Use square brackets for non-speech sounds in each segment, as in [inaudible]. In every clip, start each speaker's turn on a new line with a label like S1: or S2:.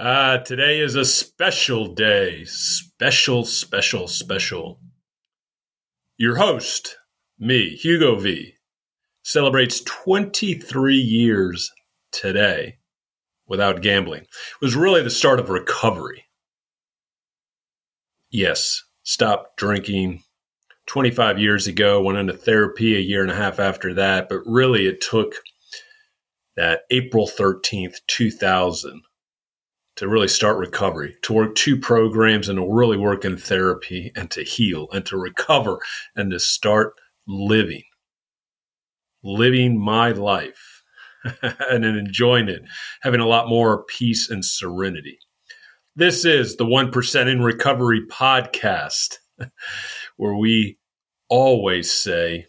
S1: Uh, today is a special day. Special, special, special. Your host, me, Hugo V, celebrates 23 years today without gambling. It was really the start of recovery. Yes, stopped drinking 25 years ago, went into therapy a year and a half after that, but really it took that April 13th, 2000 to really start recovery, to work two programs and to really work in therapy and to heal and to recover and to start living, living my life [laughs] and enjoying it, having a lot more peace and serenity. This is the 1% in Recovery podcast, [laughs] where we always say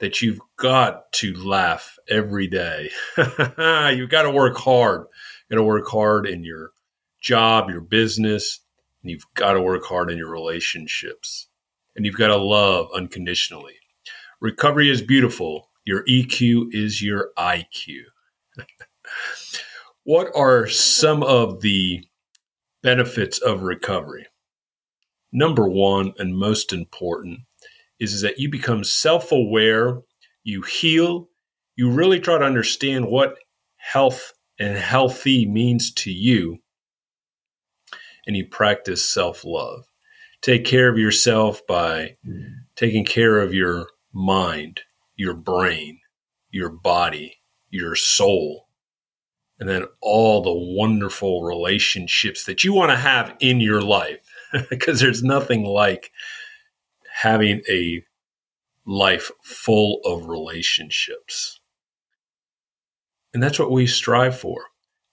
S1: that you've got to laugh every day. [laughs] you've got to work hard. You've got to work hard in your job, your business, and you've got to work hard in your relationships. And you've got to love unconditionally. Recovery is beautiful. Your EQ is your IQ. [laughs] what are some of the benefits of recovery? Number one, and most important, is, is that you become self aware, you heal, you really try to understand what health and healthy means to you, and you practice self love. Take care of yourself by taking care of your mind, your brain, your body, your soul, and then all the wonderful relationships that you want to have in your life. [laughs] because there's nothing like having a life full of relationships. And that's what we strive for.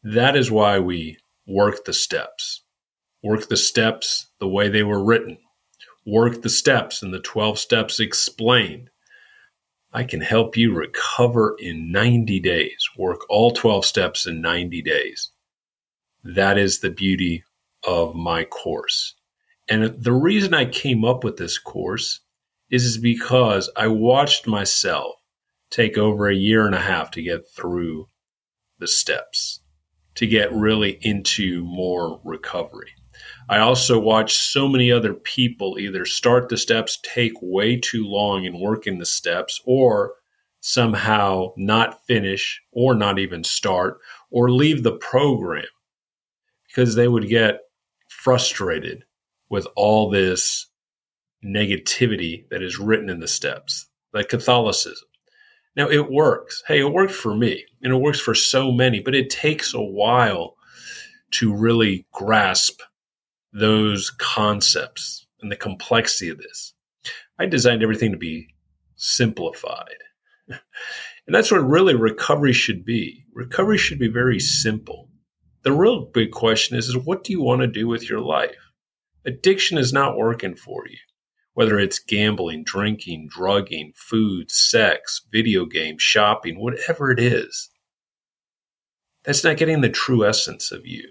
S1: That is why we work the steps work the steps the way they were written, work the steps and the 12 steps explained. I can help you recover in 90 days. Work all 12 steps in 90 days. That is the beauty of my course. And the reason I came up with this course is, is because I watched myself take over a year and a half to get through the steps, to get really into more recovery. I also watch so many other people either start the steps, take way too long in the steps, or somehow not finish or not even start or leave the program because they would get frustrated with all this negativity that is written in the steps, like Catholicism. Now, it works. Hey, it worked for me and it works for so many, but it takes a while to really grasp those concepts and the complexity of this. I designed everything to be simplified. and that's what really recovery should be. Recovery should be very simple. The real big question is, is what do you want to do with your life? Addiction is not working for you. Whether it's gambling, drinking, drugging, food, sex, video games, shopping, whatever it is, that's not getting the true essence of you.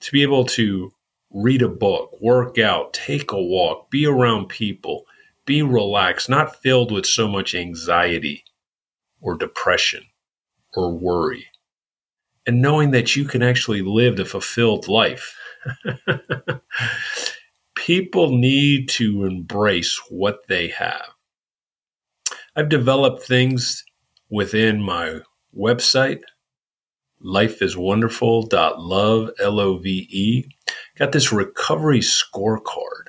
S1: To be able to read a book, work out, take a walk, be around people, be relaxed, not filled with so much anxiety or depression or worry. And knowing that you can actually live a fulfilled life. [laughs] People need to embrace what they have. I've developed things within my website, lifeiswonderful.love, L O V E got this recovery scorecard.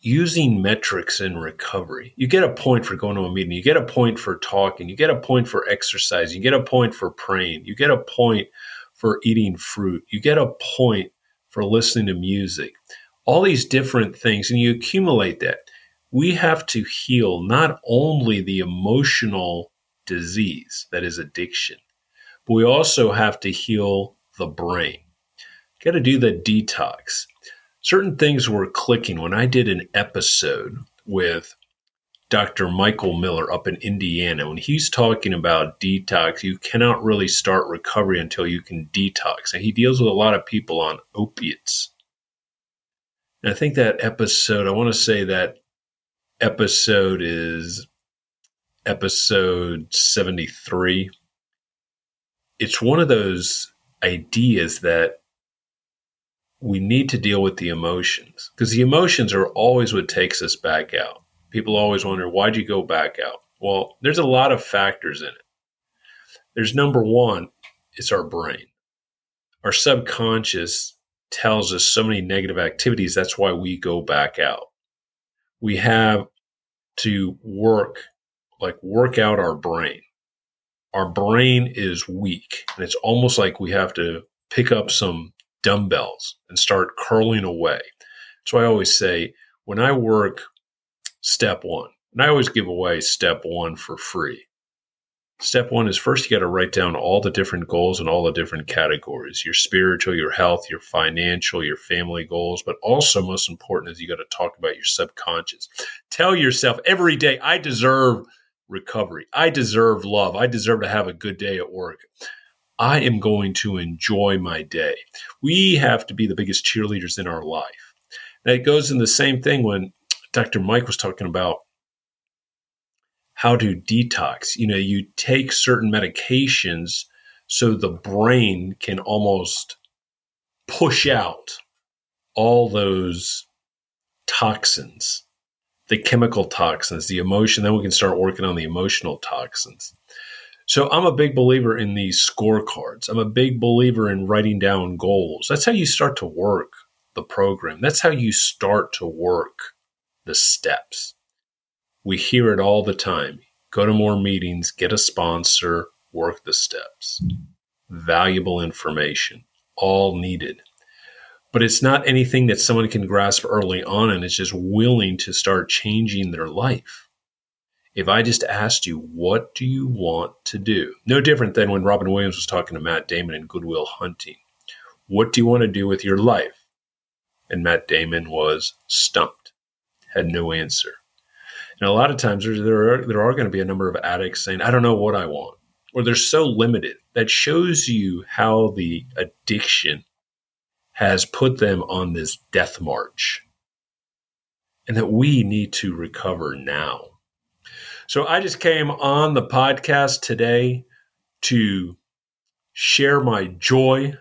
S1: Using metrics in recovery. You get a point for going to a meeting, you get a point for talking, you get a point for exercise, you get a point for praying, you get a point for eating fruit, you get a point for listening to music. All these different things, and you accumulate that. We have to heal not only the emotional disease that is addiction, but we also have to heal the brain got to do the detox. Certain things were clicking when I did an episode with Dr. Michael Miller up in Indiana. When he's talking about detox, you cannot really start recovery until you can detox. And he deals with a lot of people on opiates. And I think that episode, I want to say that episode is episode 73. It's one of those ideas that we need to deal with the emotions because the emotions are always what takes us back out. People always wonder, why'd you go back out? Well, there's a lot of factors in it. There's number one, it's our brain. Our subconscious tells us so many negative activities. That's why we go back out. We have to work, like work out our brain. Our brain is weak, and it's almost like we have to pick up some dumbbells and start curling away. So I always say when I work step one, and I always give away step one for free. Step one is first you got to write down all the different goals and all the different categories your spiritual, your health, your financial, your family goals. But also, most important is you got to talk about your subconscious. Tell yourself every day, I deserve recovery. I deserve love. I deserve to have a good day at work. I am going to enjoy my day. We have to be the biggest cheerleaders in our life. And it goes in the same thing when Dr. Mike was talking about how to detox. You know, you take certain medications so the brain can almost push out all those toxins, the chemical toxins, the emotion. Then we can start working on the emotional toxins. So I'm a big believer in these scorecards. I'm a big believer in writing down goals. That's how you start to work the program. That's how you start to work the steps. We hear it all the time. Go to more meetings, get a sponsor, work the steps. Valuable information, all needed. But it's not anything that someone can grasp early on and is just willing to start changing their life if I just asked you, what do you want to do? No different than when Robin Williams was talking to Matt Damon in Good Will Hunting. What do you want to do with your life? And Matt Damon was stumped, had no answer. And a lot of times there, are, there are going to be a number of addicts saying, I don't know what I want, or they're so limited. That shows you how the addiction has put them on this death march and that we need to recover now so I just came on the podcast today to share my joy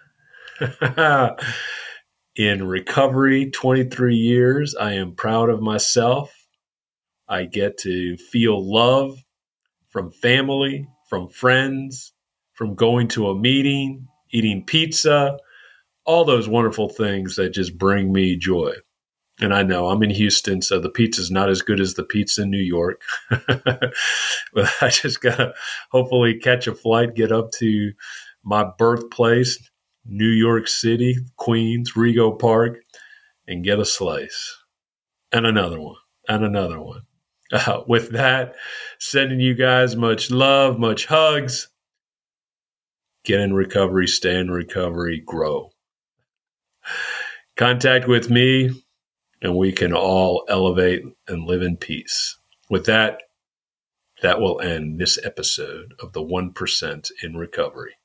S1: [laughs] in recovery 23 years. I am proud of myself. I get to feel love from family, from friends, from going to a meeting, eating pizza, all those wonderful things that just bring me joy. And I know I'm in Houston, so the pizza's not as good as the pizza in New York. [laughs] but I just gotta hopefully catch a flight, get up to my birthplace, New York City, Queens, Rego Park, and get a slice. And another one, and another one. Uh, with that, sending you guys much love, much hugs. Get in recovery, stay in recovery, grow. Contact with me and we can all elevate and live in peace. With that, that will end this episode of the 1% in recovery.